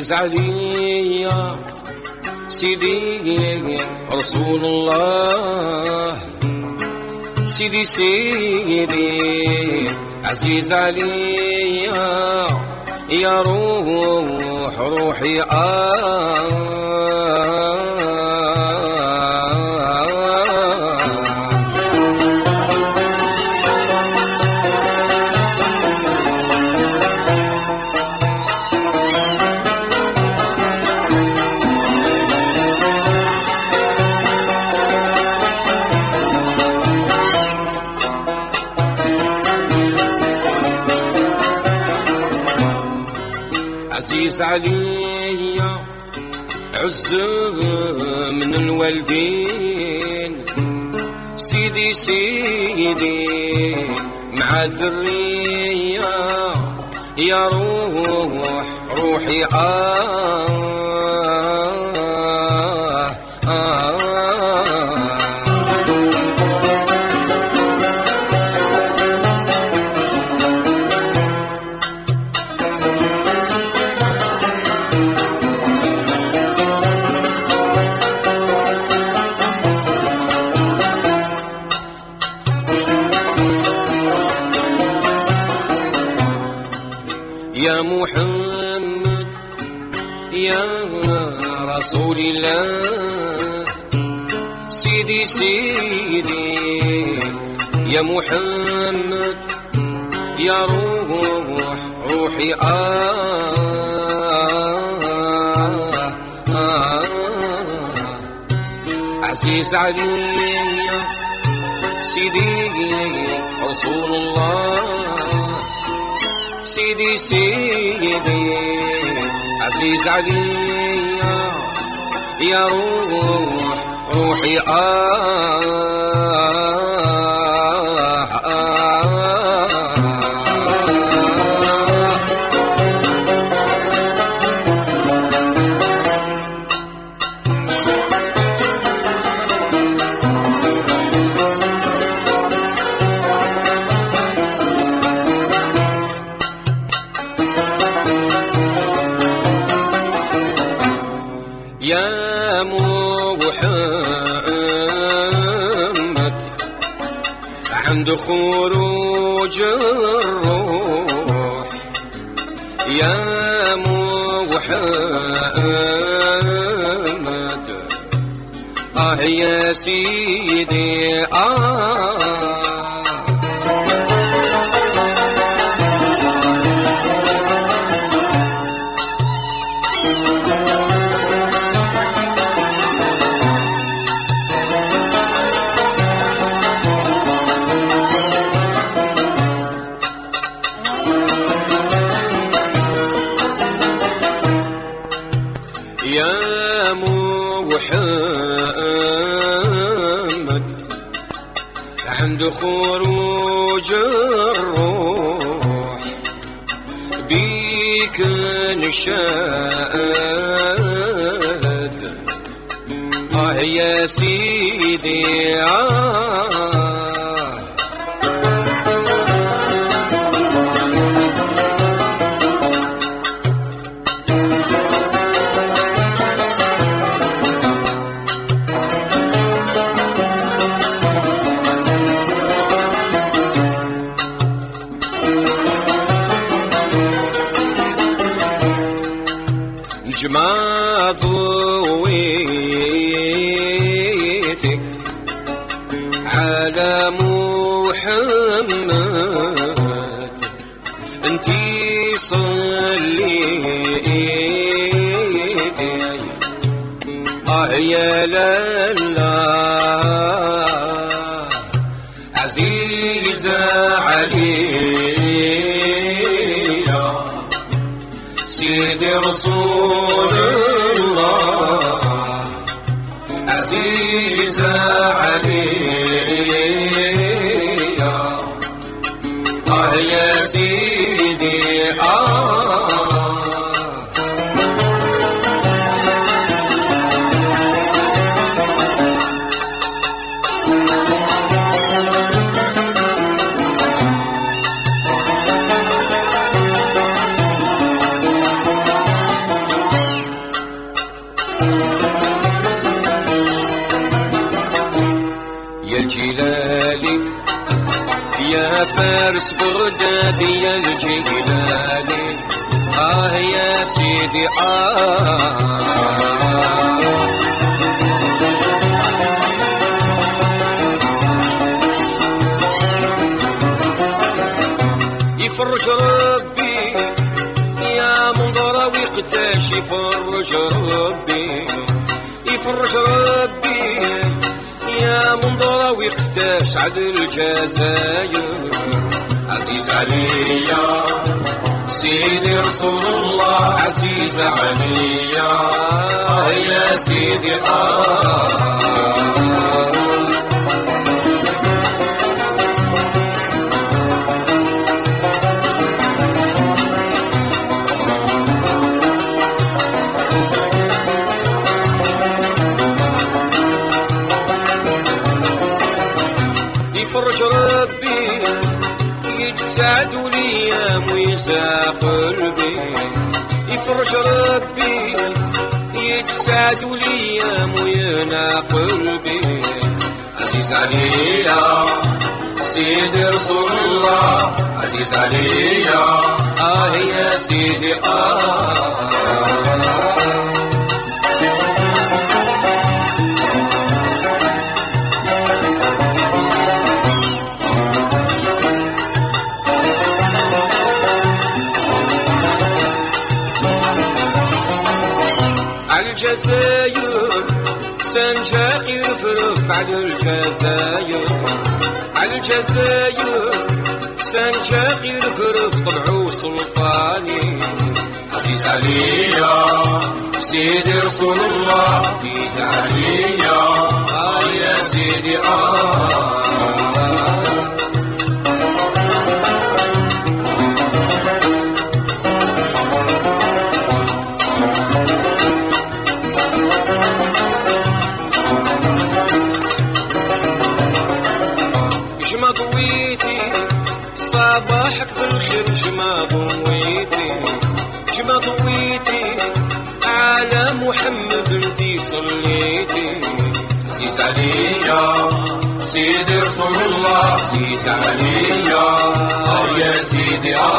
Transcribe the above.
عزيز سيدي رسول الله. سيدي سيدي عزيز علي يا روح روحي آه. عزيز علي عز من الوالدين. سيدي سيدي مع ذرية يا روح روحي آه. يا محمد يا رسول الله سيدي سيدي يا محمد يا روح روحي آه, آه. عزيز علي سيدي رسول الله. سيدي سيدي عزيز علي يا روح روحي آه. يا محمد عند خروج الروح. يا محمد آه يا سيدي آه. عند خروج الروح بيك نشاد آه يا سيدي آه يا لالا عزيزة عليا سيدي رسول بغداد يا الجلالي آه يا سيدي آه يفرج ربي يا منظر ويقتاش يفرج ربي يفرج ربي يا منظر ويقتاش عدل الجزاير عزيز عليا. سيدي رسول الله عزيز عليا. يا سيدي آه. قلبي. عزيز عليا سيدي رسول الله. عزيز عليا آه يا سيدي سنجاقي رفرف على الجزاير على الجزاير سنجاقي رفرف طلعوا سلطاني عزيز عليا سيدي رسول الله عزيز عليا آه يا سيدي آه رسول الله عزيز عليا آه يا سيدي آه